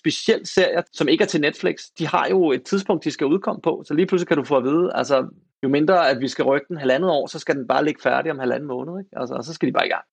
specielt serier, som ikke er til Netflix, de har jo et tidspunkt, de skal udkomme på, så lige pludselig kan du få at vide, altså jo mindre at vi skal rykke den halvandet år, så skal den bare ligge færdig om halvanden måned, ikke? Altså, og så skal de bare i gang.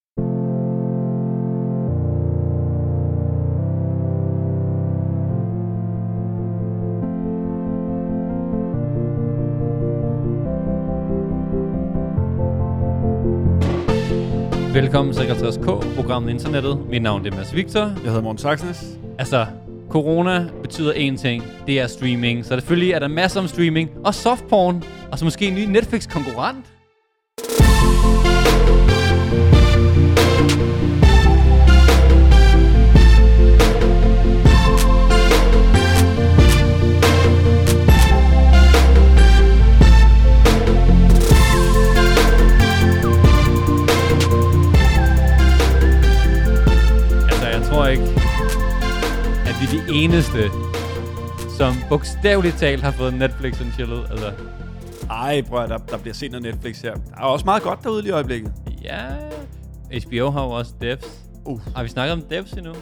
Velkommen til 50 K, programmet Internettet. Mit navn er Mads Victor. Jeg hedder Morten Saxnes. Altså, corona betyder én ting. Det er streaming. Så selvfølgelig er der masser om streaming. Og softporn. Og så måske en ny Netflix-konkurrent. Eneste, som bogstaveligt talt har fået Netflix and chillet. Altså, Ej, bror, der, der bliver set noget Netflix her. Der er også meget godt derude lige i øjeblikket. ja... HBO har jo også Devs. Uh. Har vi snakket om Devs endnu?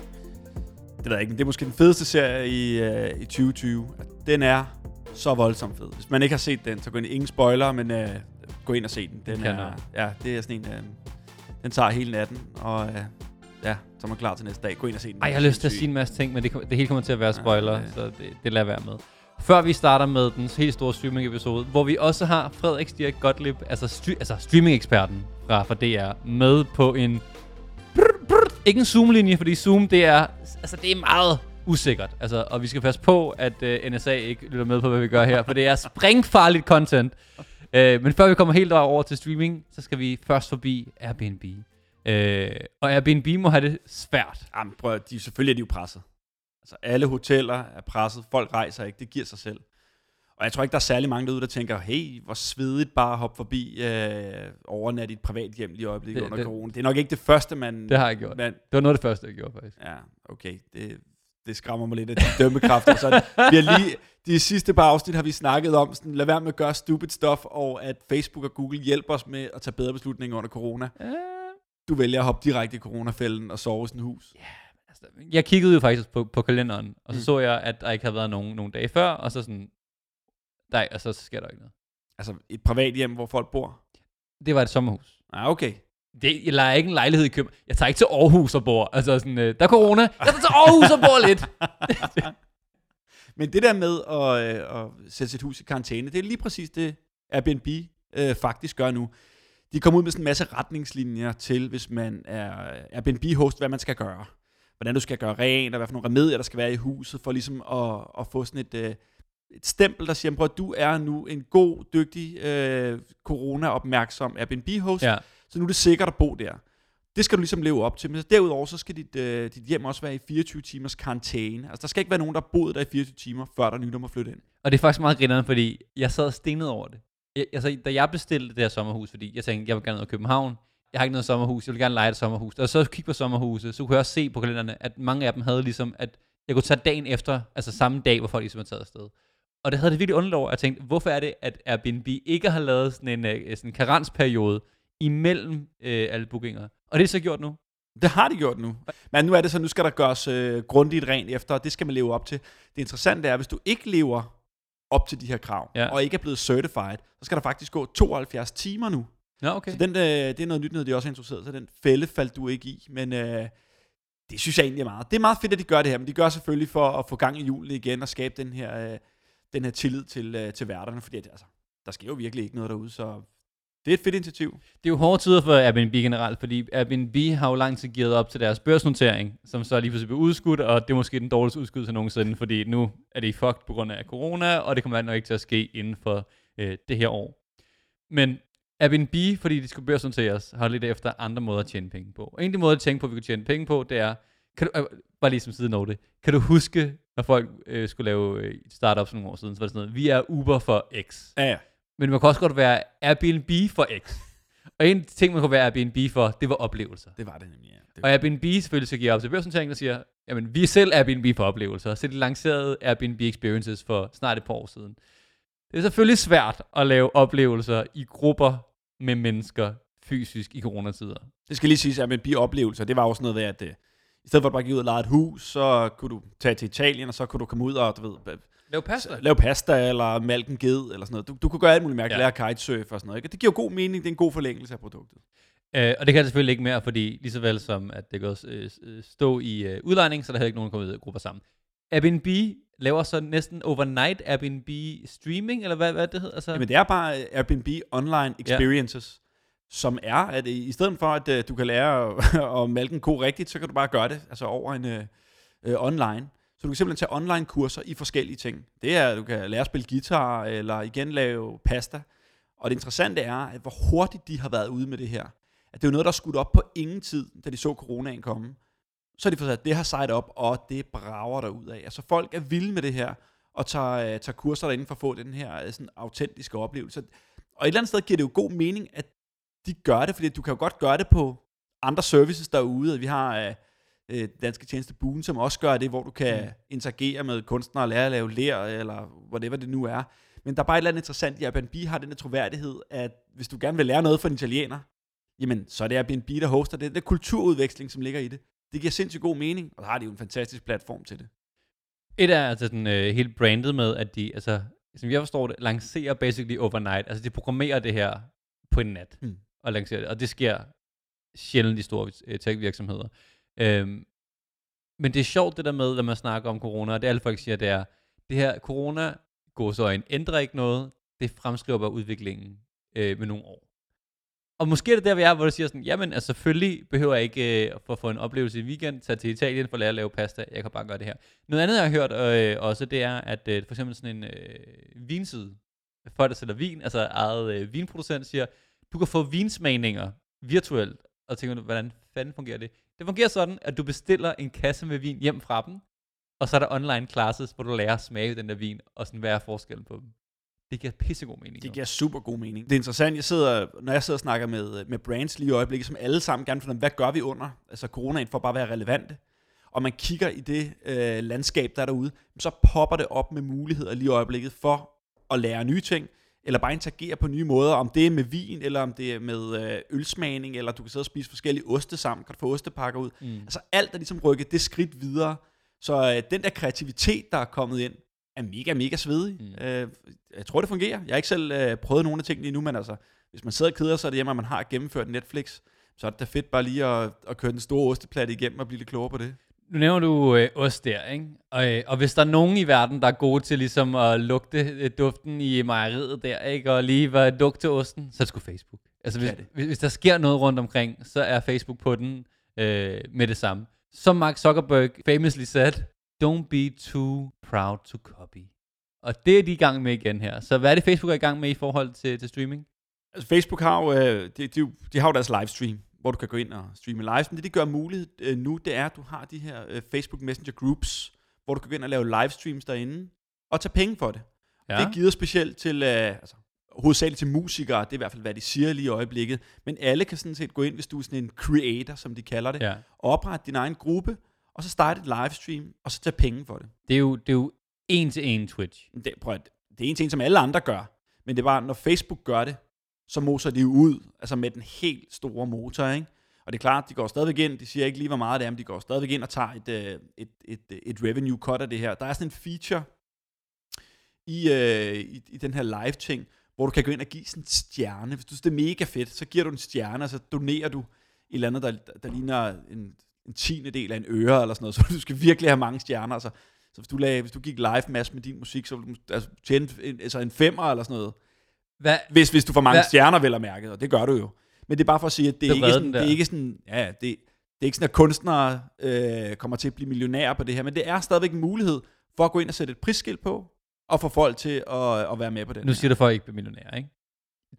Det ved jeg ikke, men det er måske den fedeste serie i, uh, i 2020. Den er så voldsomt fed. Hvis man ikke har set den, så gå ind. Ingen spoiler, men uh, gå ind og se den. Den er, ja, det er sådan en, uh, den tager hele natten, og uh, ja, så er klar til næste dag. Gå ind og se den. Ej, jeg har lyst til at sige en masse ting, men det, kom- det hele kommer til at være Ja, spoiler, ja. så det, det lader være med. Før vi starter med den helt store streaming-episode, hvor vi også har Frederik Stirk Gottlieb, altså, stre- altså streaming-eksperten fra, fra DR, med på en... Brr, brr, ikke en Zoom-linje, fordi Zoom, det er, altså, det er meget usikkert. Altså, og vi skal passe på, at uh, NSA ikke lytter med på, hvad vi gør her, for det er springfarligt content. Uh, men før vi kommer helt over til streaming, så skal vi først forbi Airbnb. Uh, og Airbnb må have det svært. Jamen, prøv, de, selvfølgelig er de jo presset. Altså, alle hoteller er presset. Folk rejser ikke. Det giver sig selv. Og jeg tror ikke, der er særlig mange derude, der tænker, hey, hvor svedigt bare at hoppe forbi øh, overnat i et privat hjem lige i øjeblikket Det- under det- corona. Det er nok ikke det første, man... Det har jeg gjort. man Det var noget af det første, jeg gjorde, faktisk. ja, okay. Det, det skræmmer mig lidt af de dømmekræfter. Så vi har lige, de sidste par afsnit har vi snakket om, sådan, lad være med at gøre stupid stuff, og at Facebook og Google hjælper os med at tage bedre beslutninger under corona. Uh, Du vælger at hoppe direkte i coronafælden og sove i sådan et hus. altså, jeg kiggede jo faktisk på, på kalenderen, og så Mm. så jeg, at der ikke havde været nogen, nogen dage før, og så sådan, nej, og så sker der ikke noget. Altså et privat hjem, hvor folk bor. Det var et sommerhus. Ah, okay. Det, jeg leger ikke en lejlighed i København. Jeg tager ikke til Aarhus og bor. Altså sådan, øh, der er corona. Jeg tager til Aarhus og bor lidt. Men det der med at, øh, at sætte sit hus i karantæne, det er lige præcis det, Airbnb øh, faktisk gør nu. De kommer ud med sådan en masse retningslinjer til, hvis man er Airbnb-host, hvad man skal gøre. Hvordan du skal gøre rent, og hvad for nogle remedier, der skal være i huset, for ligesom at, at få sådan et, øh, et stempel, der siger, at du er nu en god, dygtig, øh, corona-opmærksom Airbnb-host, ja. så nu er det sikkert at bo der. Det skal du ligesom leve op til. Men derudover, så skal dit, øh, dit hjem også være i 24 timers karantæne. Altså, der skal ikke være nogen, der har boet der i 24 timer, før der er nye, der må flytte ind. Og det er faktisk meget grineren, fordi jeg sad og stenede over det. Jeg, altså, da jeg bestilte det her sommerhus, fordi jeg tænkte, jeg vil gerne ud i København, jeg har ikke noget sommerhus, jeg vil gerne lege et sommerhus. Og så kigge på sommerhuse, så kunne jeg også se på kalenderne, at mange af dem havde ligesom, at jeg kunne tage dagen efter, altså samme dag, hvor folk ligesom er taget afsted. Og det havde det virkelig underlov, at Jeg tænkte, hvorfor er det, at Airbnb ikke har lavet sådan en øh, sådan en karensperiode imellem øh, alle bookinger? Og det er så gjort nu. Det har de gjort nu. Men nu er det så, nu skal der gøres øh, grundigt rent efter, og det skal man leve op til. Det interessante er, hvis du ikke lever op til de her krav, Ja. og ikke er blevet certified, så skal der faktisk gå 72 timer nu. Nå, okay. Så den, øh, det er noget nyt, noget de også har introduceret, så den fælde faldt du ikke i. Men øh, det synes jeg egentlig er meget. Det er meget fedt, at de gør det her, men de gør selvfølgelig for at få gang i julen igen og skabe den her, øh, den her tillid til, øh, til værterne, fordi at, altså, der sker jo virkelig ikke noget derude, så det er et fedt initiativ. Det er jo hårde tider for Airbnb generelt, fordi Airbnb har jo lang tid givet op til deres børsnotering, som så lige pludselig blev udskudt, og det er måske den dårligste udskydelse nogensinde, fordi nu er det fucked på grund af corona, og det kommer nok ikke til at ske inden for øh, det her år. Men Airbnb, fordi de skulle børsnoteres, har lidt efter andre måder at tjene penge på. Og en af de måder at tænke på, at vi kunne tjene penge på, det er, kan du, øh, bare lige som side note, kan du huske, når folk øh, skulle lave øh, startups nogle år siden, så var det sådan noget, vi er Uber for X. Ja, ja. Men man kan også godt være Airbnb for X. Og en ting, man kunne være Airbnb for, det var oplevelser. Det var det nemlig, ja. Det Og Airbnb selvfølgelig så giver op til børsnotering og siger, jamen vi er selv Airbnb for oplevelser. Så de lancerede Airbnb Experiences for snart et par år siden. Det er selvfølgelig svært at lave oplevelser i grupper med mennesker fysisk i coronatider. Det skal lige siges, at med bi-oplevelser, det var også noget ved, at øh, I stedet for at bare gik ud og lege et hus, så kunne du tage til Italien, og så kunne du komme ud og, du ved, Lav pasta. lave pasta, eller malke en ged, eller sådan noget. Du, du kunne gøre alt muligt mærkeligt, Ja. lære kitesurf og sådan noget. Ikke? Det giver jo god mening, det er en god forlængelse af produktet. Øh, og det kan jeg selvfølgelig ikke mere, fordi lige så vel som at det går øh, øh, stå i øh, udlejning, så er der heller ikke nogen, i grupper sammen. Airbnb laver så næsten overnight Airbnb streaming, eller hvad, hvad det hedder? Altså, Jamen det er bare øh, Airbnb Online Experiences, ja. som er, at i stedet for, at øh, du kan lære at, at malke en ko rigtigt, så kan du bare gøre det altså over en øh, øh, online. Så du kan simpelthen tage online kurser i forskellige ting. Det er, at du kan lære at spille guitar, eller igen lave pasta. Og det interessante er, at hvor hurtigt de har været ude med det her. At det er jo noget, der er skudt op på ingen tid, da de så coronaen komme. Så har de fået sat det her site op, og det brager der ud af. Altså folk er vilde med det her, og tager, øh, tager kurser derinde for at få den her øh, sådan, autentiske oplevelse. Og et eller andet sted giver det jo god mening, at de gør det, fordi du kan jo godt gøre det på andre services derude. Vi har øh, øh, danske tjeneste Boon, som også gør det, hvor du kan mm. interagere med kunstnere og lære at lave ler, eller whatever det nu er. Men der er bare et eller andet interessant i, at Airbnb har den her troværdighed, at hvis du gerne vil lære noget fra en italiener, jamen så er det Airbnb, der hoster det. Det er kulturudveksling, som ligger i det. Det giver sindssygt god mening, og så har de jo en fantastisk platform til det. Et er altså den øh, helt brandet med, at de, altså, som jeg forstår det, lancerer basically overnight. Altså de programmerer det her på en nat, Mm. og lancerer det. Og det sker sjældent i store øh, tech-virksomheder. Øhm, men det er sjovt det der med, når man snakker om corona, og det alle folk siger, det er, det her corona går så en ændrer ikke noget, det fremskriver bare udviklingen øh, med nogle år. Og måske er det der, vi er, hvor du siger sådan, jamen altså selvfølgelig behøver jeg ikke øh, for at få en oplevelse i weekend, tage til Italien for at lære at lave pasta, jeg kan bare gøre det her. Noget andet, jeg har hørt øh, også, det er, at øh, for eksempel sådan en øh, vinside, folk der sælger vin, altså eget øh, vinproducent, siger, du kan få vinsmagninger virtuelt, og tænker du, hvordan fanden fungerer det? Det fungerer sådan, at du bestiller en kasse med vin hjem fra dem, og så er der online classes, hvor du lærer at smage den der vin, og sådan, hvad er forskellen på dem. Det giver pissegod mening. Det giver super god mening. Det er interessant, jeg sidder, når jeg sidder og snakker med, med brands lige i øjeblikket, som alle sammen gerne vil finde, hvad gør vi under altså coronaen for bare at være relevante. Og man kigger i det øh, landskab, der er derude, så popper det op med muligheder lige i øjeblikket for at lære nye ting, eller bare interagere på nye måder, om det er med vin, eller om det er med øh, ølsmagning, eller du kan sidde og spise forskellige oste sammen, kan du få ostepakker ud. Mm. Altså alt er ligesom rykket det skridt videre. Så øh, den der kreativitet, der er kommet ind, er mega, mega svedig. Mm. Øh, jeg tror, det fungerer. Jeg har ikke selv øh, prøvet nogle af tingene endnu, men altså, hvis man sidder og keder sig derhjemme, og man har gennemført Netflix, så er det da fedt bare lige at, at køre den store osteplatte igennem og blive lidt klogere på det. Nu nævner du øh, ost der, ikke? Og, øh, og hvis der er nogen i verden, der er gode til ligesom at lugte øh, duften i mejeriet der, ikke? Og lige var lugte til osten, så er det sgu Facebook. Altså hvis, hvis, hvis der sker noget rundt omkring, så er Facebook på den øh, med det samme. Som Mark Zuckerberg famously said, don't be too proud to copy. Og det er de i gang med igen her. Så hvad er det, Facebook er i gang med i forhold til, til streaming? Altså Facebook har jo, øh, de, de, de har jo deres livestream, hvor du kan gå ind og streame live. Men det, de gør muligt øh, nu, det er, at du har de her øh, Facebook Messenger Groups, hvor du kan gå ind og lave livestreams derinde, og tage penge for det. Ja. Det er givet specielt til, øh, altså, hovedsageligt til musikere, det er i hvert fald, hvad de siger lige i øjeblikket. Men alle kan sådan set gå ind, hvis du er sådan en creator, som de kalder det, Ja. og oprette din egen gruppe, og så starte et livestream, og så tage penge for det. Det er jo, det er jo en til en Twitch. Det, prøv at, det er en ting, som alle andre gør, men det er bare, når Facebook gør det, så moser de jo ud, altså med den helt store motor, ikke? Og det er klart, de går stadigvæk ind, de siger ikke lige, hvor meget det er, men de går stadigvæk ind og tager et, et, et, et, et revenue cut af det her. Der er sådan en feature i, øh, i, i den her live-ting, hvor du kan gå ind og give sådan en stjerne. Hvis du synes, det er mega fedt, så giver du en stjerne, og så donerer du et eller andet, der, der ligner en, en tiende del af en øre, eller sådan noget, så du skal virkelig have mange stjerner. Altså, så hvis du, lagde, hvis du gik live mass med din musik, så ville du altså, tjene en, altså en femmer eller sådan noget. Hvad, Hvis, hvis du får mange Hvad- stjerner, vel at mærke, og det gør du jo. Men det er bare for at sige, at det er, ikke sådan, det er ikke sådan, ja, det, det er ikke sådan, at kunstnere øh, kommer til at blive millionærer på det her, men det er stadigvæk en mulighed for at gå ind og sætte et prisskilt på, og få folk til at, at være med på den Nu siger du for at ikke blive millionær, ikke?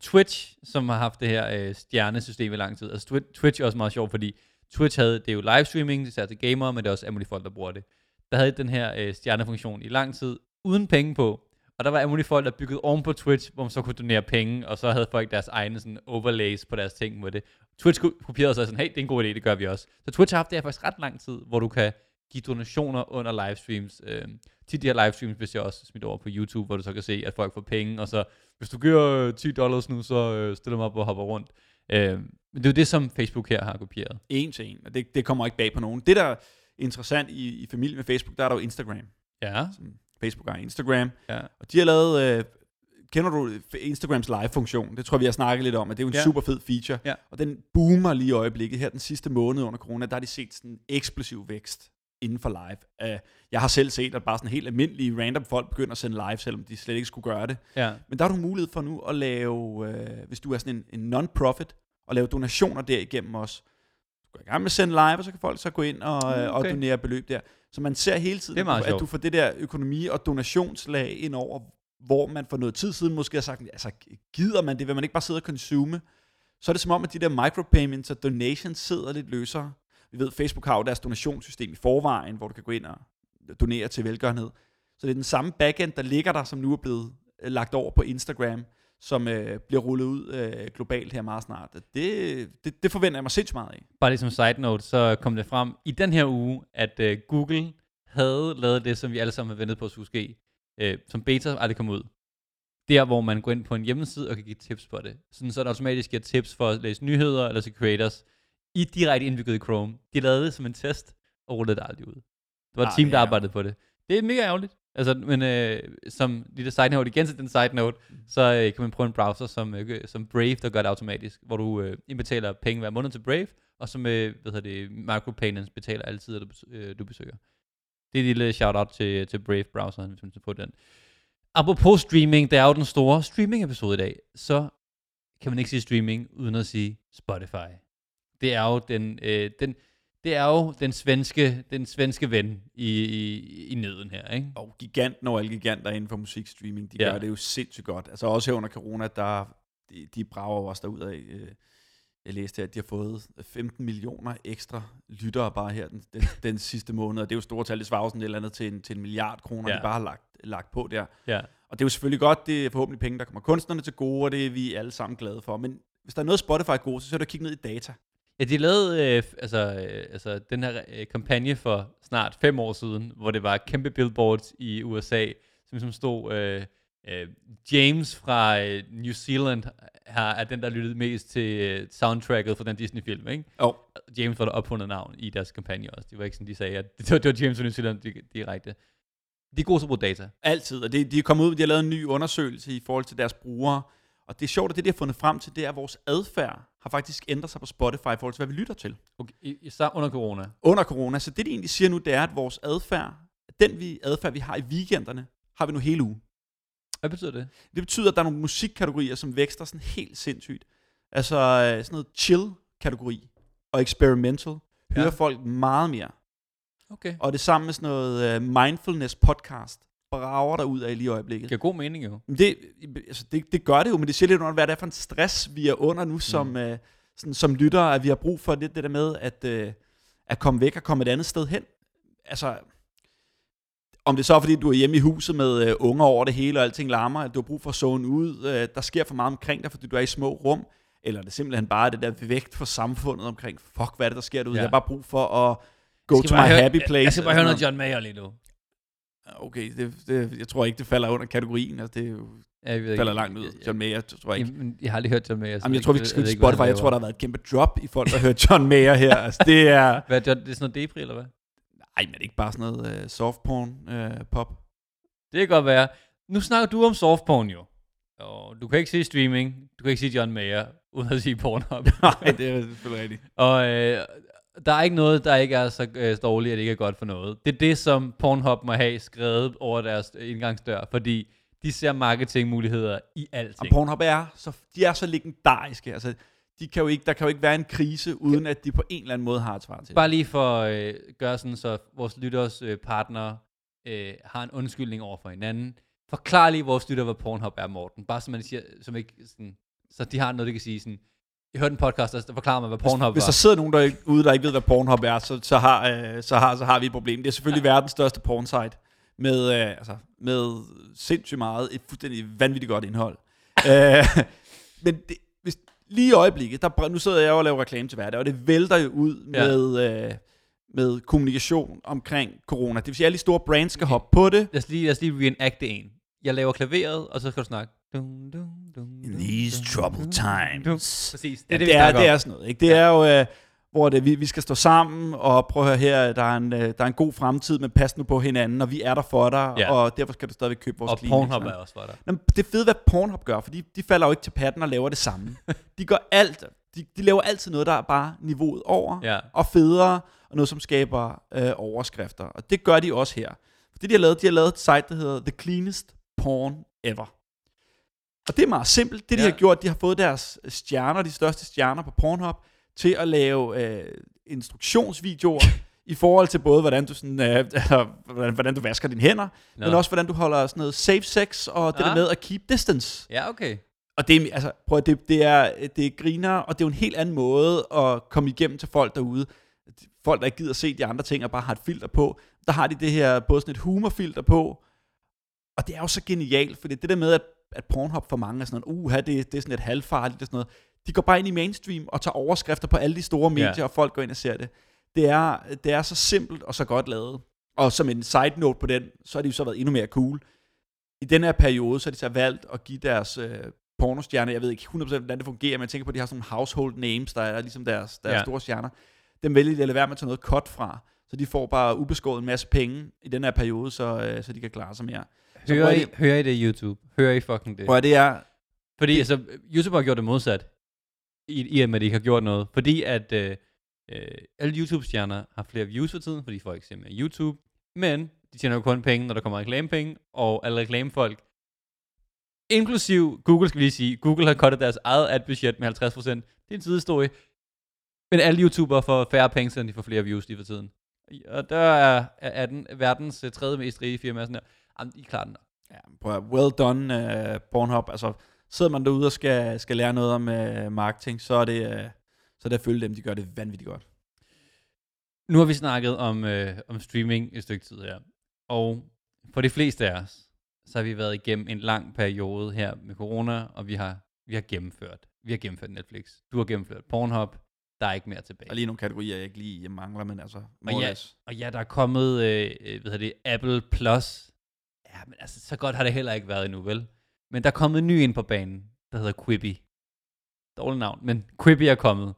Twitch, som har haft det her øh, stjernesystem i lang tid, altså Twi- Twitch er også meget sjovt, fordi Twitch havde, det er jo livestreaming, især til gamere, men det er også alle folk, der bruger det. Der havde den her øh, stjernefunktion i lang tid, uden penge på, og der var alle mulige folk, der byggede oven på Twitch, hvor man så kunne donere penge, og så havde folk deres egne sådan, overlays på deres ting med det. Twitch ko- kopierede sig sådan, hey, det er en god idé, det gør vi også. Så Twitch har haft det her faktisk ret lang tid, hvor du kan give donationer under livestreams. Øh, tit de her livestreams hvis jeg også smidt over på YouTube, hvor du så kan se, at folk får penge, og så hvis du giver øh, 10 dollars nu, så øh, stiller mig op og hopper rundt. Øh, men det er jo det, som Facebook her har kopieret. En til en, og det, det kommer ikke bag på nogen. Det der, interessant i, i familie med Facebook, der er der jo Instagram. Ja, Som Facebook har Instagram. ja. Og de har lavet, øh, kender du Instagrams live-funktion? Det tror jeg, vi har snakket lidt om, at det er jo en Ja. super fed feature. Ja. Og den boomer lige i øjeblikket. Her den sidste måned under corona, der har de set sådan en eksplosiv vækst inden for live. Uh, jeg har selv set, at bare sådan helt almindelige random folk begynder at sende live, selvom de slet ikke skulle gøre det. ja. Men der har du mulighed for nu at lave, øh, hvis du er sådan en, en non-profit, og lave donationer derigennem også. Går i gang med at sende live, og så kan folk så gå ind og, Mm, mm, okay. og donere beløb der. Så man ser hele tiden, Det at du får det der økonomi- og donationslag ind over, hvor man for noget tid siden måske har sagt, altså gider man det, vil man ikke bare sidde og consume? Så er det som om, at de der micropayments og donations sidder lidt løsere. Vi ved, Facebook har jo deres donationssystem i forvejen, hvor du kan gå ind og donere til velgørenhed. Så det er den samme backend, der ligger der, som nu er blevet øh, lagt over på Instagram, som øh, bliver rullet ud øh, globalt her meget snart. Det, det, det forventer jeg mig sindssygt meget af. Bare lige som side note, så kom det frem i den her uge, at uh, Google havde lavet det, som vi alle sammen har ventet på skulle ske, uh, som beta aldrig kom ud. Der, hvor man går ind på en hjemmeside og kan give tips på det. Sådan så der automatisk giver tips for at læse nyheder eller til creators i direkte indbygget i Chrome. De lavede det som en test og rullede det aldrig ud. Det var et Ah, team, der ja. arbejdede på det. Det er mega ærgerligt. Altså, men øh, som lille side note, igen til den side note, så øh, kan man prøve en browser som, øh, som Brave, der gør det automatisk, hvor du øh, indbetaler penge hver måned til Brave, og som øh, hvad hedder det, micropayments betaler altid, du, øh, du besøger. Det er et lille shout-out til, øh, til Brave-browseren, hvis man skal på den. Apropos streaming, det er jo den store streaming-episode i dag, så kan man ikke sige streaming, uden at sige Spotify. Det er jo den, øh, den, det er jo den svenske, den svenske ven i, i, i nøden her, ikke? Og giganten over alle giganter inden for musikstreaming, de Ja. gør det jo sindssygt godt. Altså også her under corona, der de, de brager jo også derud af. øh, Jeg læste, at de har fået 15 millioner ekstra lyttere bare her den, den, den sidste måned. Og det er jo store tal. Det svarer sådan et eller andet til en, til en milliard kroner, Ja. de bare har lagt, lagt på der. Ja. Og det er jo selvfølgelig godt, det er forhåbentlig penge, der kommer kunstnerne til gode, og det er vi alle sammen glade for. Men hvis der er noget Spotify er gode, så skal du kigge ned i data. Ja, de lavede øh, altså, øh, altså, den her øh, kampagne for snart fem år siden, hvor det var kæmpe billboards i USA, som, som stod, øh, øh, James fra øh, New Zealand har, er den, der lyttede mest til øh, soundtracket for den Disney-film, ikke? Og James var der opfundet navn i deres kampagne også. Det var ikke sådan, de sagde, at det var, det var James fra New Zealand di- direkte. De er gode til at bruge data. Altid, og det, de er kommet ud, de har lavet en ny undersøgelse i forhold til deres brugere, og det er sjovt, at det, de har fundet frem til, det er, at vores adfærd har faktisk ændret sig på Spotify i forhold til, hvad vi lytter til Okay, i, i, så under corona. under corona. Så det, de egentlig siger nu, det er, at vores adfærd, den vi, adfærd, vi har i weekenderne, har vi nu hele ugen. Hvad betyder det? Det betyder, at der er nogle musikkategorier, som vækster sådan helt sindssygt. Altså øh, sådan noget chill-kategori og experimental hører Ja. folk meget mere. Okay. Og det samme med sådan noget uh, mindfulness podcast, brager der ud af lige i øjeblikket. Det giver god mening jo. Men Det, altså det, det gør det jo, men det siger lidt under, hvad det er for en stress, vi er under nu som, mm. øh, sådan, som lyttere, at vi har brug for lidt det der med, at, øh, at komme væk og komme et andet sted hen. Altså, om det så er, fordi du er hjemme i huset med øh, unger over det hele, og alting larmer, at du har brug for at zone ud, øh, der sker for meget omkring dig, fordi du er i små rum, eller er det simpelthen bare det der vægt for samfundet omkring, fuck, hvad er det, der sker derude? Ja. Jeg har bare brug for at go to my høre- happy place. Jeg skal bare høre noget John Mayer lige nu. Noget. Okay, det, det, jeg tror ikke, det falder under kategorien. Altså, det er Ja, jeg ved ikke. falder langt ud. John Mayer, tror jeg ikke. Jamen, jeg har aldrig hørt John Mayer. Jamen, jeg tror, vi skal han Spotify. Jeg tror, der har været et kæmpe drop i folk, der hører John Mayer her. Altså, det er... Hvad, det er sådan noget depri, eller hvad? Nej, men det er ikke bare sådan noget uh, soft porn uh, pop. Det kan godt være. Nu snakker du om softporn jo. Og du kan ikke sige streaming, du kan ikke sige John Mayer, uden at sige Pornhub. Nej, det er selvfølgelig rigtigt. Og øh, der er ikke noget, der ikke er så øh, dårligt, at det ikke er godt for noget. Det er det, som Pornhub må have skrevet over deres indgangsdør, fordi de ser marketingmuligheder i Og alting. Pornhub er så, de er så legendariske. Altså, de kan jo ikke, der kan jo ikke være en krise, uden at de på en eller anden måde har et svar til. Bare lige for at øh, gøre sådan, så vores lytters øh, partner øh, har en undskyldning over for hinanden. Forklar lige vores lytter, hvad Pornhub er, Morten. Bare så man siger, som ikke sådan, så de har noget, de kan sige sådan, jeg hørte en podcast, der forklarer mig, hvad Pornhub Hvis var. der sidder nogen derude, der ikke ved, hvad Pornhub er, så, så, har, øh, så, har, så har vi et problem. Det er selvfølgelig ja. verdens største pornsite, med, øh, altså, med sindssygt meget, et fuldstændig vanvittigt godt indhold. øh, men det, hvis, lige i øjeblikket, der, nu sidder jeg og laver reklame til hverdag, og det vælter jo ud Ja. med, øh, med kommunikation omkring corona. Det vil sige, at alle de store brands skal hoppe på det. Lad os lige, lad os lige reenacte en. Jeg laver klaveret, og så skal du snakke. Dun, dun, dun, In these troubled times. Præcis, det er det, det, er, snakker det om. er sådan noget. Ikke? Det er jo, øh, hvor det, vi, vi skal stå sammen og prøve at høre her, der er, en, øh, der er en god fremtid, men pas nu på hinanden, og vi er der for dig, Ja. og derfor skal du stadigvæk købe vores Og Kleenex, Pornhub ikke? er også var der. Jamen, det er fedt, hvad Pornhub gør, for de, de falder jo ikke til patten og laver det samme. De gør alt, de, de laver altid noget, der er bare niveauet over, Ja. og federe, og noget, som skaber øh, overskrifter. Og det gør de også her. For det, de har lavet, de har lavet et site, der hedder The Cleanest Porn Ever. Og det er meget simpelt. Det, de Ja. har gjort, de har fået deres stjerner, de største stjerner på Pornhub, til at lave øh, instruktionsvideoer i forhold til både, hvordan du, sådan, øh, hvordan, hvordan du vasker dine hænder, Nå. men også, hvordan du holder sådan noget safe sex, og det Ah. der med at keep distance. Ja, okay. Og det er, altså, prøv at, det, det, er, det er griner, og det er jo en helt anden måde at komme igennem til folk derude. Folk, der ikke gider se de andre ting, og bare har et filter på. Der har de det her, både sådan et humorfilter på, og det er jo så genialt, fordi det der med, at, at Pornhub for mange er sådan noget, uha, det, det er sådan lidt halvfarligt og sådan noget. De går bare ind i mainstream og tager overskrifter på alle de store medier, Ja. og folk går ind og ser det. Det er, det er så simpelt og så godt lavet. Og som en side note på den, så har de jo så været endnu mere cool. I den her periode, så har de så valgt at give deres øh, pornostjerner, jeg ved ikke 100% hvordan det fungerer, men jeg tænker på, at de har sådan nogle household names, der er ligesom deres, deres Ja. store stjerner. Dem vælger de at lade være med at tage noget cut fra, så de får bare ubeskåret en masse penge i den her periode, så, øh, så de kan klare sig mere. Hører I, hører I det YouTube? Hører I fucking det? At det er, Fordi altså, YouTube har gjort det modsat, i, i og med, at de ikke har gjort noget. Fordi at øh, øh, alle YouTube-stjerner har flere views for tiden, fordi folk ser med YouTube. Men de tjener jo kun penge, når der kommer reklamepenge, og alle reklamefolk, inklusiv Google, skal vi lige sige, Google har cuttet deres eget ad-budget med 50%. Det er en sidehistorie. Men alle YouTubere får færre penge, selvom de får flere views lige for tiden. Og der er, er, er den verdens øh, tredje mest rige firma sådan der. Jamen, I klarer den nok. ja, prøv at, well done uh, Pornhub, altså sidder man derude og skal, skal lære noget om uh, marketing, så er det, uh, så er det at følge dem, de gør det vanvittigt godt. Nu har vi snakket om, øh, om streaming et stykke tid her. Og for de fleste af os, så har vi været igennem en lang periode her med corona, og vi har, vi har gennemført. Vi har gennemført Netflix. Du har gennemført Pornhub. Der er ikke mere tilbage. Der er lige nogle kategorier, jeg ikke lige jeg mangler, men altså, Og ja, og ja, der er kommet, øh, hvad hedder det, Apple Plus. Ja, men altså, så godt har det heller ikke været endnu, vel? Men der er kommet en ny ind på banen, der hedder Quibi. Dårligt navn, men Quibi er kommet.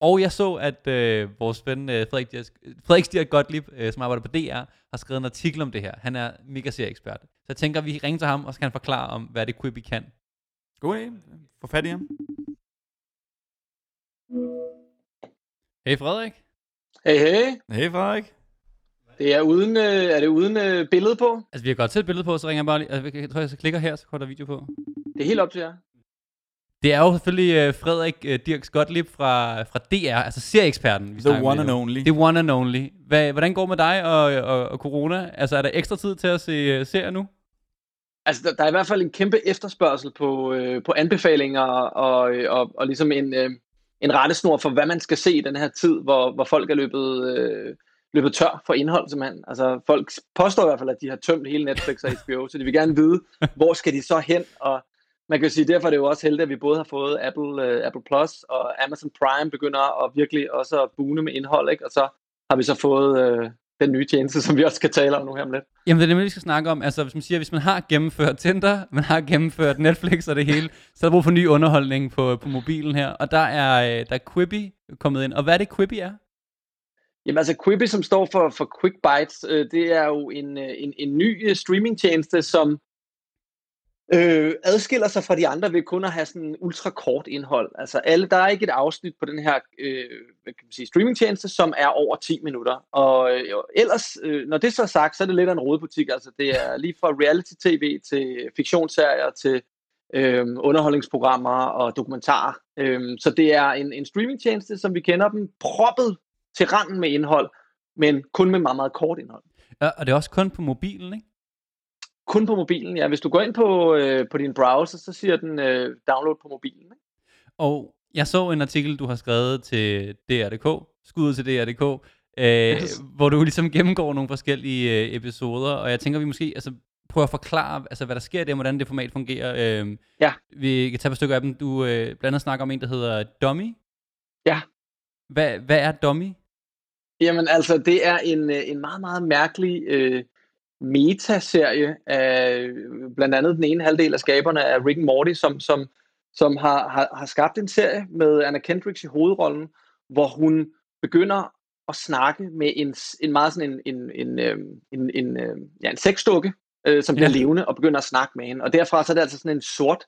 Og jeg så, at øh, vores ven øh, Frederik, Frederik Stier Gottlieb, øh, som arbejder på DR, har skrevet en artikel om det her. Han er mega ekspert. Så jeg tænker, at vi ringer til ham, og så kan han forklare om, hvad det Quibi kan. God idé. Få fat i ham. Hey Frederik. Hey, hey. Hey Frederik. Det er uden, øh, er det uden øh, billede på? Altså, vi har godt til et billede på, så ringer jeg bare lige. Altså, jeg tror, jeg så klikker her, så kommer der video på. Det er helt op til jer. Det er jo selvfølgelig uh, Frederik uh, Dirks Gottlieb fra, fra DR, altså serieeksperten. Vi The one and only. The one and only. Hvad, hvordan går det med dig og, og, og corona? Altså, er der ekstra tid til at se uh, serier nu? Altså, der, der er i hvert fald en kæmpe efterspørgsel på, øh, på anbefalinger og, øh, og, og ligesom en, øh, en rettesnor for, hvad man skal se i den her tid, hvor, hvor folk er løbet, øh, løbet tør for indhold, simpelthen. Altså, folk påstår i hvert fald, at de har tømt hele Netflix og HBO, så de vil gerne vide, hvor skal de så hen, og man kan sige, derfor er det jo også heldigt, at vi både har fået Apple, øh, Apple Plus og Amazon Prime begynder at virkelig også at boone med indhold, ikke? og så har vi så fået øh, den nye tjeneste, som vi også skal tale om nu her om lidt. Jamen, det er det, vi skal snakke om. Altså, hvis man siger, hvis man har gennemført Tinder, man har gennemført Netflix og det hele, så er der brug for ny underholdning på, på mobilen her. Og der er, øh, der er Quibi kommet ind. Og hvad er det, Quibi er? Jamen altså Quibi, som står for, for Quick Bites, øh, det er jo en, øh, en, en ny øh, streamingtjeneste, som øh, adskiller sig fra de andre ved kun at have sådan ultra kort indhold. Altså alle, der er ikke et afsnit på den her øh, hvad kan man sige, streamingtjeneste, som er over 10 minutter. Og øh, ellers, øh, når det så er sagt, så er det lidt af en rodebutik. Altså det er lige fra reality-tv til fiktionsserier til øh, underholdningsprogrammer og dokumentarer. Øh, så det er en, en streamingtjeneste, som vi kender dem, proppet til randen med indhold, men kun med meget, meget kort indhold. Ja, og det er også kun på mobilen, ikke? Kun på mobilen, ja. Hvis du går ind på, øh, på din browser, så siger den øh, download på mobilen. Ikke? Og jeg så en artikel, du har skrevet til DR.dk, skud til DR.dk, øh, Yes. hvor du ligesom gennemgår nogle forskellige øh, episoder, og jeg tænker, vi måske altså, prøver at forklare, altså, hvad der sker der, hvordan det format fungerer. Øh, Ja. Vi kan tage et par stykker af dem. Du øh, blandt andet snakker om en, der hedder Dummy. Ja. Hvad, hvad er Dummy? Jamen altså, det er en, øh, en meget, meget mærkelig øh, metaserie af øh, blandt andet den ene halvdel af skaberne af Rick and Morty, som, som, som har, har, har skabt en serie med Anna Kendricks i hovedrollen, hvor hun begynder at snakke med en, en meget sådan en, en, en, øhm, en, en, øhm, ja, en sexdukke, øh, som bliver Ja. levende, og begynder at snakke med hende. Og derfra så er det altså sådan en sort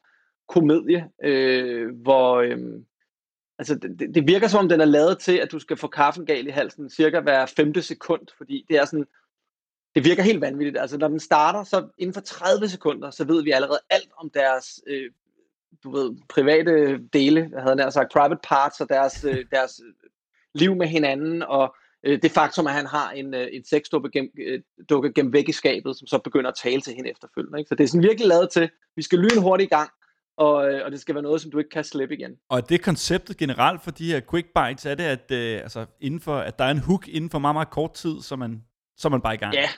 komedie, øh, hvor øhm, altså, det, det- virker som om, den er lavet til, at du skal få kaffen gal i halsen cirka hver femte sekund, fordi det er sådan, det virker helt vanvittigt. Altså, når den starter, så inden for 30 sekunder, så ved vi allerede alt om deres, øh, du ved, private dele, jeg havde nær sagt, private parts, og deres, øh, deres øh, liv med hinanden, og øh, det faktum, at han har en, øh, en sexdukke gem, øh, dukke gemt væk i skabet, som så begynder at tale til hende efterfølgende. Ikke? Så det er sådan virkelig lavet til, vi skal lyne hurtigt i gang, og, øh, og det skal være noget, som du ikke kan slippe igen. Og er det konceptet generelt for de her quick bites, er det, at, øh, altså, inden for, at der er en hook inden for meget, meget kort tid, så man, så man bare i gang? Ja.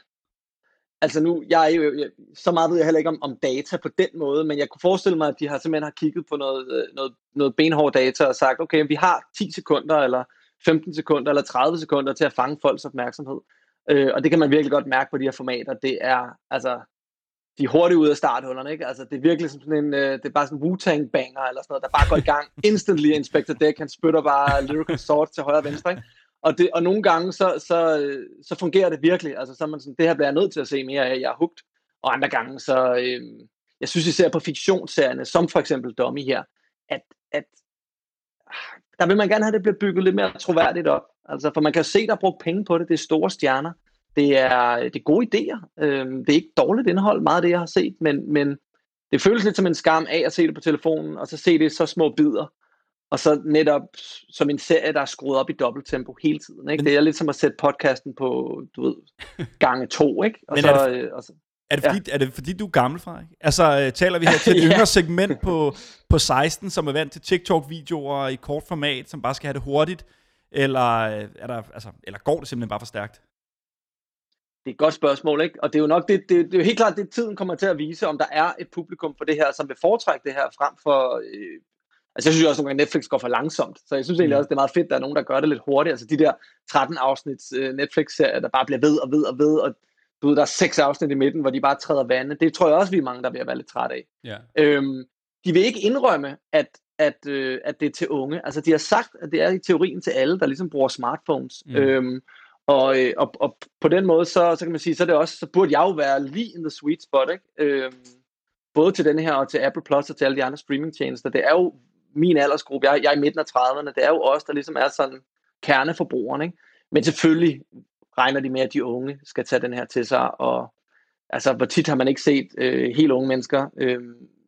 Altså nu, jeg er jo, jeg, så meget ved jeg heller ikke om, om data på den måde, men jeg kunne forestille mig, at de har simpelthen har kigget på noget, øh, noget, noget benhård data og sagt, okay, vi har 10 sekunder, eller 15 sekunder, eller 30 sekunder til at fange folks opmærksomhed. Øh, og det kan man virkelig godt mærke på de her formater. Det er, altså, de er hurtigt ude af starthullerne, ikke? Altså, det er virkelig som sådan en, øh, det er bare sådan en Wu-Tang banger, eller sådan noget, der bare går i gang. Instantly Inspector Deck, han spytter bare lyrical sword til højre og venstre, ikke? Og, det, og nogle gange, så, så, øh, så fungerer det virkelig. Altså, så er man sådan, det her bliver jeg nødt til at se mere af, jeg er hugt. Og andre gange, så, øh, jeg synes især på fiktionsserierne, som for eksempel Dummy her, at, at der vil man gerne have, at det bliver bygget lidt mere troværdigt op. Altså, for man kan se, der er brugt penge på det. Det er store stjerner. Det er, det er gode idéer. Øhm, det er ikke dårligt indhold, meget af det, jeg har set, men, men det føles lidt som en skam af at se det på telefonen, og så se det i så små bidder. Og så netop som en serie, der er skruet op i dobbelttempo hele tiden. Ikke? Men- Det er lidt som at sætte podcasten på, du ved, gange to, ikke? Og Men så, er øh, og så, Er det, fordi, ja. er det fordi, du er gammel, Frederik? Altså, øh, taler vi her til et Ja. yngre segment på, på 16, som er vant til TikTok-videoer i kort format, som bare skal have det hurtigt? Eller, øh, er der, altså, eller går det simpelthen bare for stærkt? Det er et godt spørgsmål, ikke? Og det er jo nok det, det, det er jo helt klart det, tiden kommer til at vise, om der er et publikum for det her, som vil foretrække det her frem for... Øh, altså jeg synes jo også, nogle gange Netflix går for langsomt, så jeg synes egentlig også, det er meget fedt, at der er nogen, der gør det lidt hurtigt. Altså de der 13 afsnits øh, Netflix-serier, der bare bliver ved og ved og ved, og du ved, der er seks afsnit i midten, hvor de bare træder vande. Det tror jeg også, vi er mange, der vil være lidt træt af. Ja. Øhm, de vil ikke indrømme, at, at, øh, at det er til unge. Altså, de har sagt, at det er i teorien til alle, der ligesom bruger smartphones. Mm. Øhm, og, øh, og, og på den måde, så, så kan man sige, så, er det også, så burde jeg jo være lige in the sweet spot, ikke? Øhm, både til denne her, og til Apple Plus, og til alle de andre streamingtjenester. Det er jo min aldersgruppe. Jeg, jeg er i midten af 30'erne. Det er jo os, der ligesom er sådan kerneforbrugerne, ikke? Men selvfølgelig regner de med, at de unge skal tage den her til sig, og altså, hvor tit har man ikke set øh, helt unge mennesker øh,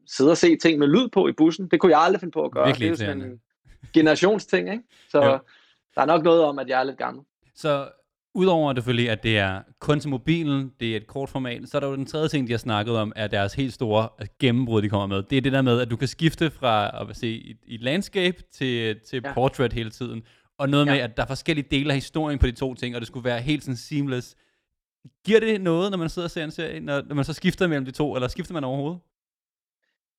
sidde og se ting med lyd på i bussen? Det kunne jeg aldrig finde på at gøre. Virkelig det er jo sådan en generationsting, ikke? Så Jo. der er nok noget om, at jeg er lidt gammel. Så udover selvfølgelig, at det er kun til mobilen, det er et kort format, så er der jo den tredje ting, de har snakket om, er deres helt store gennembrud, de kommer med. Det er det der med, at du kan skifte fra at se i, i landscape til, til Ja. portrait hele tiden. Og noget med, Ja. at der er forskellige dele af historien på de to ting, og det skulle være helt sådan seamless. Giver det noget, når man sidder og ser en serie, når, når man så skifter mellem de to, eller skifter man overhovedet?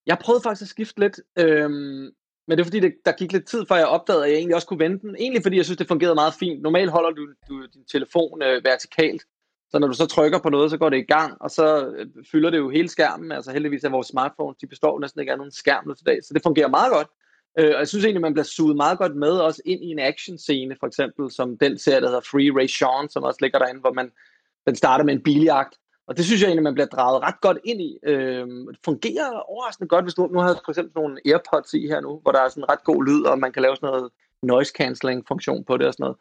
Jeg prøvede faktisk at skifte lidt, øhm, men det er fordi, det, der gik lidt tid, før jeg opdagede, at jeg egentlig også kunne vende den. Egentlig fordi, jeg synes, det fungerede meget fint. Normalt holder du, du din telefon øh, vertikalt, så når du så trykker på noget, så går det i gang, og så øh, fylder det jo hele skærmen. Altså heldigvis er vores smartphones, de består næsten ikke af nogen skærm nu til dag, så det fungerer meget godt. Øh, og jeg synes egentlig, man bliver suget meget godt med, også ind i en action-scene, for eksempel, som den serie, der hedder Free Ray Sean, som også ligger derinde, hvor man, den starter med en biljagt, og det synes jeg egentlig, man bliver draget ret godt ind i. Øhm, det fungerer overraskende godt, hvis du nu har for eksempel nogle AirPods i her nu, hvor der er sådan ret god lyd, og man kan lave sådan noget noise cancelling funktion på det og sådan noget.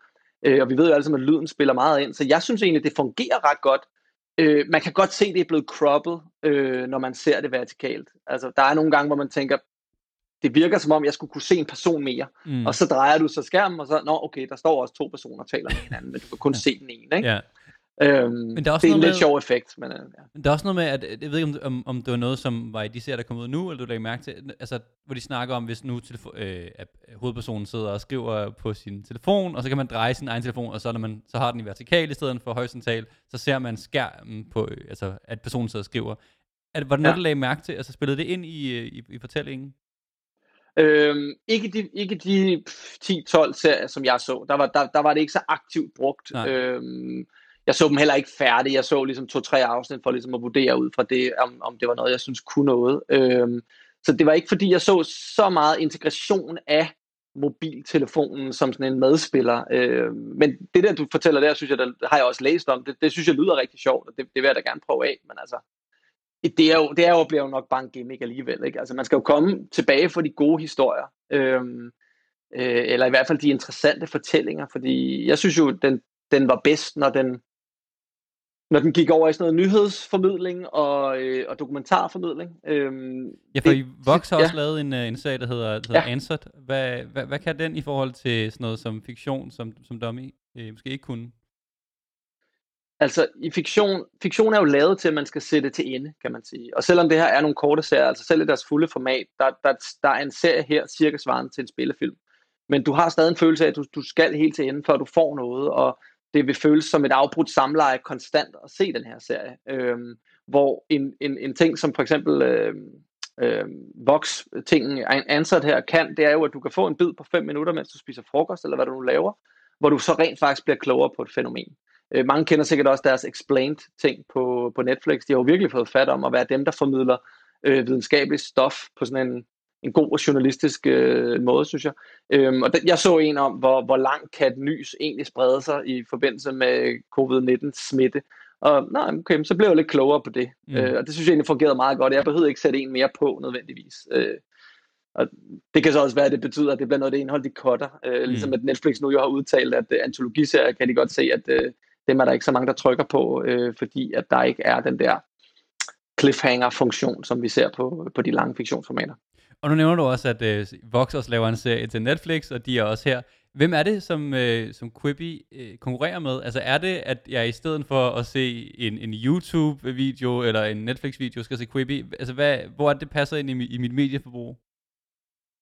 Øh, og vi ved jo alle sammen, at lyden spiller meget ind, så jeg synes egentlig, det fungerer ret godt. Øh, man kan godt se, at det er blevet croppet, øh, når man ser det vertikalt. Altså, der er nogle gange, hvor man tænker, det virker som om, jeg skulle kunne se en person mere. Mm. Og så drejer du så skærmen, og så, nå okay, der står også to personer og taler med hinanden, men du kan kun se den ene, ikke? Ja. Øhm, Men der er også det er en lidt med- sjov effekt, men øh, ja. Men Der er også noget med, at jeg ved ikke, om, om, om det var noget, som var i de serier, der kom ud nu, eller du lagde mærke til, altså, hvor de snakker om, hvis nu telefo- øh, at hovedpersonen sidder og skriver på sin telefon, og så kan man dreje sin egen telefon, og så når man så har den i vertikal i stedet for horisontal, så ser man skærmen på, øh, altså, at personen sidder og skriver. Er, det- var det noget, Ja. du lagde mærke til? Altså spillede det ind i, øh, i, i fortællingen? Øhm, ikke de, ikke de pff, 10-12 serier, som jeg så. Der var, der, der var det ikke så aktivt brugt. Nej. Øhm, jeg så dem heller ikke færdige. Jeg så ligesom to-tre afsnit for ligesom at vurdere ud fra det, om, om det var noget, jeg synes kunne noget. Øhm, så det var ikke fordi, jeg så så meget integration af mobiltelefonen som sådan en medspiller. Øh, men det der, du fortæller der, synes jeg, der har jeg også læst om. Det, det synes jeg lyder rigtig sjovt, og det, det vil jeg da gerne prøve af. Men altså, det er jo, det er jo, bliver jo nok bare en gimmick alligevel. Ikke? Altså, man skal jo komme tilbage for de gode historier. Øh, øh, eller i hvert fald de interessante fortællinger, fordi jeg synes jo, den, den var bedst, når den, når den gik over i sådan noget nyhedsformidling og, øh, og dokumentarformidling. Øhm, ja, for det, I Vox har ja. også lavet en, øh, en sag, der hedder, der hedder ja. Ansat. Hvad, hvad, hvad kan den i forhold til sådan noget som fiktion, som, som Dummy øh, måske ikke kunne? Altså, i fiktion, fiktion er jo lavet til, at man skal sætte til ende, kan man sige. Og selvom det her er nogle korte serier, altså selv i deres fulde format, der, der, der er en serie her cirka svarende til en spillefilm. Men du har stadig en følelse af, at du, du skal helt til ende, før du får noget, og det vil føles som et afbrudt samleje konstant at se den her serie. Øh, hvor en, en, en ting som for eksempel øh, øh, Vox-tingen ansat her kan, det er jo, at du kan få en bid på 5 minutter, mens du spiser frokost, eller hvad du nu laver, hvor du så rent faktisk bliver klogere på et fænomen. Øh, mange kender sikkert også deres explained-ting på, på Netflix. De har jo virkelig fået fat om at være dem, der formidler øh, videnskabeligt stof på sådan en, en god journalistisk øh, måde, synes jeg. Øhm, og jeg så en om, hvor, hvor langt kan et nys egentlig sprede sig i forbindelse med covid-19-smitte. Og nej, okay, så blev jeg lidt klogere på det. Mm. Øh, og det synes jeg egentlig fungerede meget godt. Jeg behøvede ikke sætte en mere på nødvendigvis. Øh, og det kan så også være, at det betyder, at det bliver noget af det indhold, de cutter. Øh, mm. Ligesom at Netflix nu jo har udtalt, at uh, antologiserier kan de godt se, at uh, dem er der ikke så mange, der trykker på, øh, fordi at der ikke er den der cliffhanger-funktion, som vi ser på, på de lange fiktionsformater. Og nu nævner du også, at øh, Vox også laver en serie til Netflix, og de er også her. Hvem er det, som, øh, som Quibi øh, konkurrerer med? Altså er det, at jeg i stedet for at se en, en YouTube-video eller en Netflix-video, skal se Quibi? Altså hvad, hvor er det passer ind i, i mit medieforbrug?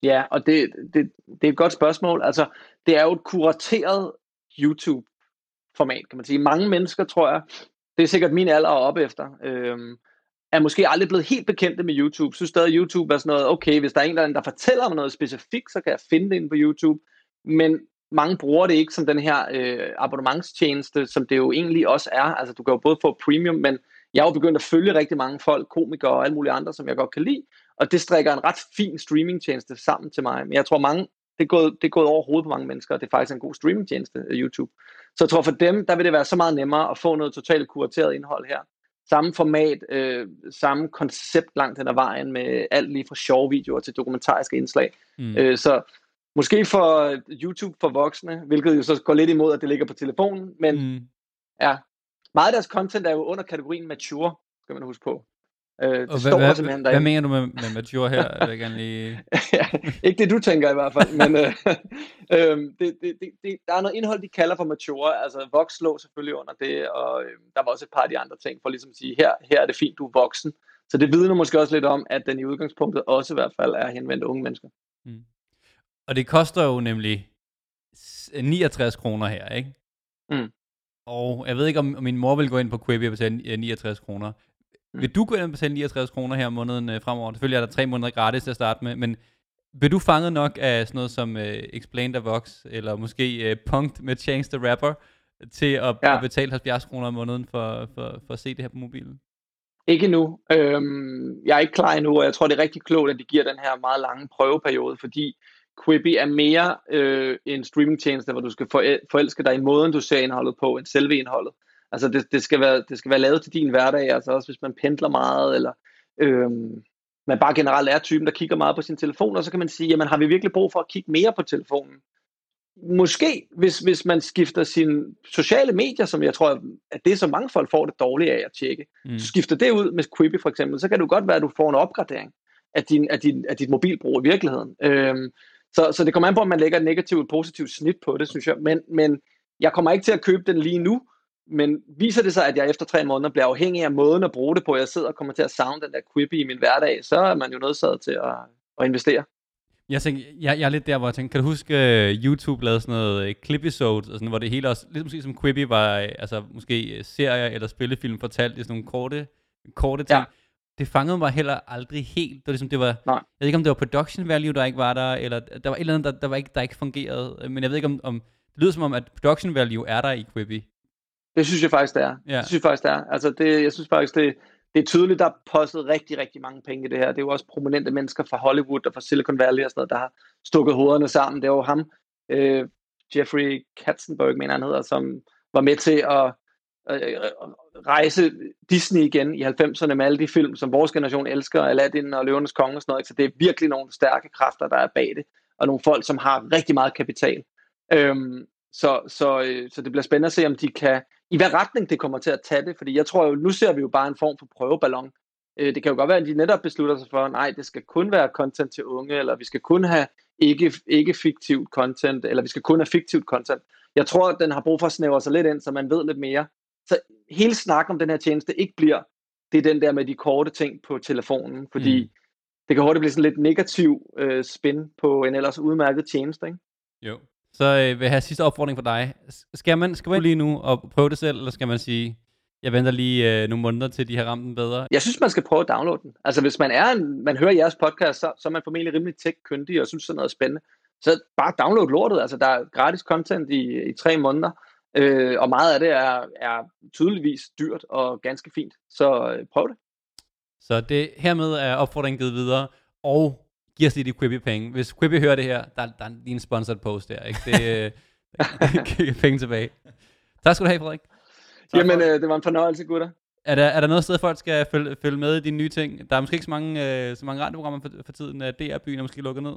Ja, og det, det, det er et godt spørgsmål. Altså, det er jo et kurateret YouTube-format, kan man sige. Mange mennesker, tror jeg, det er sikkert min alder op efter, øhm, er måske aldrig blevet helt bekendte med YouTube. Synes stadig, at YouTube er sådan noget, okay, hvis der er en, der, der fortæller mig noget specifikt, så kan jeg finde det inde på YouTube. Men mange bruger det ikke som den her øh, abonnementstjeneste, som det jo egentlig også er. Altså, du kan jo både få premium, men jeg har jo begyndt at følge rigtig mange folk, komikere og alle mulige andre, som jeg godt kan lide, og det strikker en ret fin streamingtjeneste sammen til mig. Men jeg tror mange, det er gået, det er gået over hovedet på mange mennesker, og det er faktisk en god streamingtjeneste, øh, YouTube. Så jeg tror for dem, der vil det være så meget nemmere at få noget totalt kurateret indhold her, samme format, øh, samme koncept langt hen ad vejen med alt lige fra sjove videoer til dokumentariske indslag. Mm. Øh, så måske for YouTube for voksne, hvilket jo så går lidt imod, at det ligger på telefonen, men mm. ja, meget af deres content er jo under kategorien mature, skal man huske på. Øh, det og står hvad, hvad, hvad mener du med, med mature her? Jeg vil gerne lige... ja, ikke det du tænker i hvert fald, men øh, øh, det, det, det, det, der er noget indhold, de kalder for mature. Altså Vox lå selvfølgelig under det, og øh, der var også et par af de andre ting, for ligesom at sige, her, her er det fint, du er voksen. Så det vidner måske også lidt om, at den i udgangspunktet også i hvert fald er henvendt unge mennesker. Mm. Og det koster jo nemlig 69 kroner her, ikke? Mm. Og jeg ved ikke, om min mor vil gå ind på Quibi og betale 69 kroner. Mm. Vil du gå ind og betale 69 kroner her om måneden øh, fremover? Selvfølgelig er der tre måneder gratis til at starte med, men vil du fange nok af sådan noget som uh, Explain the Vox, eller måske uh, Punkt med Chance the Rapper, til at, ja. at betale 70 kroner om måneden for, for, for at se det her på mobilen? Ikke nu. Øhm, jeg er ikke klar endnu, og jeg tror, det er rigtig klogt, at de giver den her meget lange prøveperiode, fordi Quibi er mere øh, en streamingtjeneste, hvor du skal forelske dig i måden, du ser indholdet på, end selve indholdet. Altså det, det, skal være, det skal være lavet til din hverdag, altså også hvis man pendler meget, eller øhm, man bare generelt er typen, der kigger meget på sin telefon, og så kan man sige, jamen har vi virkelig brug for at kigge mere på telefonen? Måske, hvis, hvis man skifter sine sociale medier, som jeg tror, at det er så mange folk får det dårligt af at tjekke, mm. så skifter det ud med Quibi for eksempel, så kan det godt være, at du får en opgradering af, din, af, din, af dit mobilbrug i virkeligheden. Øhm, så, så det kommer an på, om man lægger et negativt og positivt snit på det, synes jeg. Men, men jeg kommer ikke til at købe den lige nu, men viser det sig, at jeg efter tre måneder bliver afhængig af måden at bruge det på, jeg sidder og kommer til at savne den der Quibi i min hverdag, så er man jo nødt til at, at investere. Jeg, tænker, jeg, jeg er lidt der, hvor jeg tænker, kan du huske, uh, YouTube lavede sådan noget uh, clip-episodes, og sådan, hvor det hele også, lidt måske som Quibi var, uh, altså måske uh, serier eller spillefilm fortalt i sådan nogle korte, korte ting. Ja. Det fangede mig heller aldrig helt. Det var ligesom, det var, Nej. jeg ved ikke, om det var production value, der ikke var der, eller der var et eller andet, der, der, var ikke, der ikke fungerede. Men jeg ved ikke, om, om det lyder som om, at production value er der i Quibi. Det synes jeg faktisk, det er. Ja. Det synes jeg faktisk, det er. Altså, det, jeg synes faktisk, det, det er tydeligt, der er postet rigtig, rigtig mange penge i det her. Det er jo også prominente mennesker fra Hollywood og fra Silicon Valley og sådan noget, der har stukket hovederne sammen. Det er jo ham, øh, Jeffrey Katzenberg, mener han hedder, som var med til at øh, rejse Disney igen i 90'erne med alle de film, som vores generation elsker, Aladdin og Løvernes Konge og sådan noget. Så det er virkelig nogle stærke kræfter, der er bag det, og nogle folk, som har rigtig meget kapital. Øhm, så, så, øh, så det bliver spændende at se, om de kan, i hvad retning det kommer til at tage det, fordi jeg tror jo, nu ser vi jo bare en form for prøveballon. Øh, det kan jo godt være, at de netop beslutter sig for, nej, det skal kun være content til unge, eller vi skal kun have ikke, ikke fiktivt content, eller vi skal kun have fiktivt content. Jeg tror, at den har brug for at snævre sig lidt ind, så man ved lidt mere. Så hele snak om den her tjeneste ikke bliver, det er den der med de korte ting på telefonen, fordi mm. det kan hurtigt blive sådan lidt negativ øh, spin på en ellers udmærket tjeneste, ikke? Jo. Så øh, vil jeg have sidste opfordring for dig. Skal man, skal man lige nu og prøve det selv, eller skal man sige, jeg venter lige øh, nogle måneder til, de har ramt den bedre? Jeg synes, man skal prøve at downloade den. Altså, hvis man er en, man hører jeres podcast, så, så er man formentlig rimelig tech-kyndig og synes, sådan noget er spændende. Så bare download lortet. Altså, der er gratis content i, i tre måneder, øh, og meget af det er, er tydeligvis dyrt og ganske fint. Så øh, prøv det. Så det hermed er opfordringen givet videre, og giv os lige de Quibi penge. Hvis Quibi hører det her, der, der er lige en sponsored post der, ikke? Det, øh, penge tilbage. Tak skal du have, Frederik. Tak Jamen, øh, det var en fornøjelse, gutter. Er der, er der noget sted, folk skal følge, følge med i dine nye ting? Der er måske ikke så mange, øh, så mange radioprogrammer for, for tiden. DR-byen er måske lukket ned.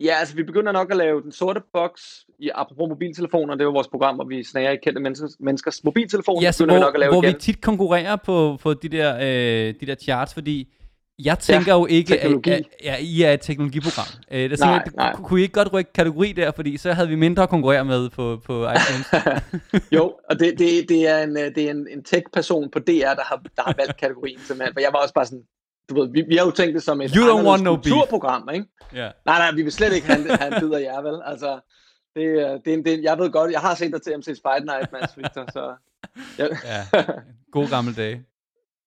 Ja, altså vi begynder nok at lave den sorte boks, i, apropos mobiltelefoner, det er jo vores program, hvor vi snager i kendte menneskers, menneskers mobiltelefoner. Ja, så hvor, vi, nok at lave hvor igen. vi tit konkurrerer på, på de, der, øh, de der charts, fordi jeg tænker ja, jo ikke, at, at, at I er et teknologiprogram. Øh, der nej, nej. Kunne I ikke godt rykke kategori der, fordi så havde vi mindre at konkurrere med på, på iTunes? jo, og det, det, det er en, det er en, en tech-person på DR, der har, der har valgt kategorien simpelthen. For jeg var også bare sådan, du ved, vi, vi har jo tænkt det som et you don't want no kulturprogram, ikke? Yeah. Nej, nej, vi vil slet ikke have, have en bid af jer, vel? Altså, det, det, det, jeg ved godt, jeg har set dig til MC Spider Night, Mads Victor, så... Ja. ja, god gamle dage.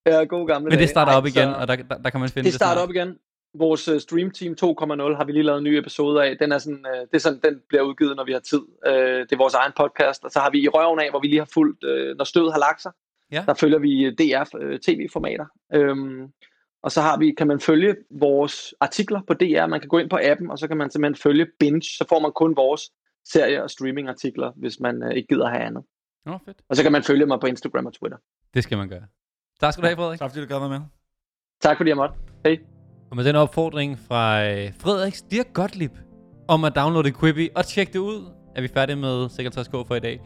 Ja, god gamle Men det starter op igen, og der, der, der kan man finde det Det starter op igen. Vores uh, Stream Team 2.0 har vi lige lavet en ny episode af. Den er sådan, uh, det er sådan, den bliver udgivet, når vi har tid. Uh, det er vores egen podcast. Og så har vi i røven af, hvor vi lige har fulgt, uh, når stødet har lagt sig. Ja. Der følger vi DR uh, tv-formater. Um, og så har vi, kan man følge vores artikler på DR. Man kan gå ind på appen, og så kan man simpelthen følge Binge. Så får man kun vores serie- og streaming-artikler, hvis man uh, ikke gider have andet. Oh, fedt. Og så kan man følge mig på Instagram og Twitter. Det skal man gøre. Tak skal du have, Frederik. Tak fordi du gad være med. Tak fordi jeg måtte. Hej. Og med den opfordring fra øh, Frederiks Dirk Gottlieb om at downloade Quibi og tjekke det ud, er vi færdige med 56K for i dag.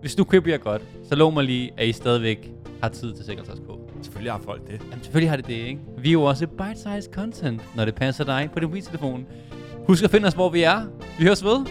Hvis du Quibi er godt, så lov mig lige, at I stadigvæk har tid til 56K. Selvfølgelig har folk det. Jamen selvfølgelig har det det, ikke? Vi er jo også bite-sized content, når det passer dig på din mobiltelefon. Husk at finde os, hvor vi er. Vi høres ved.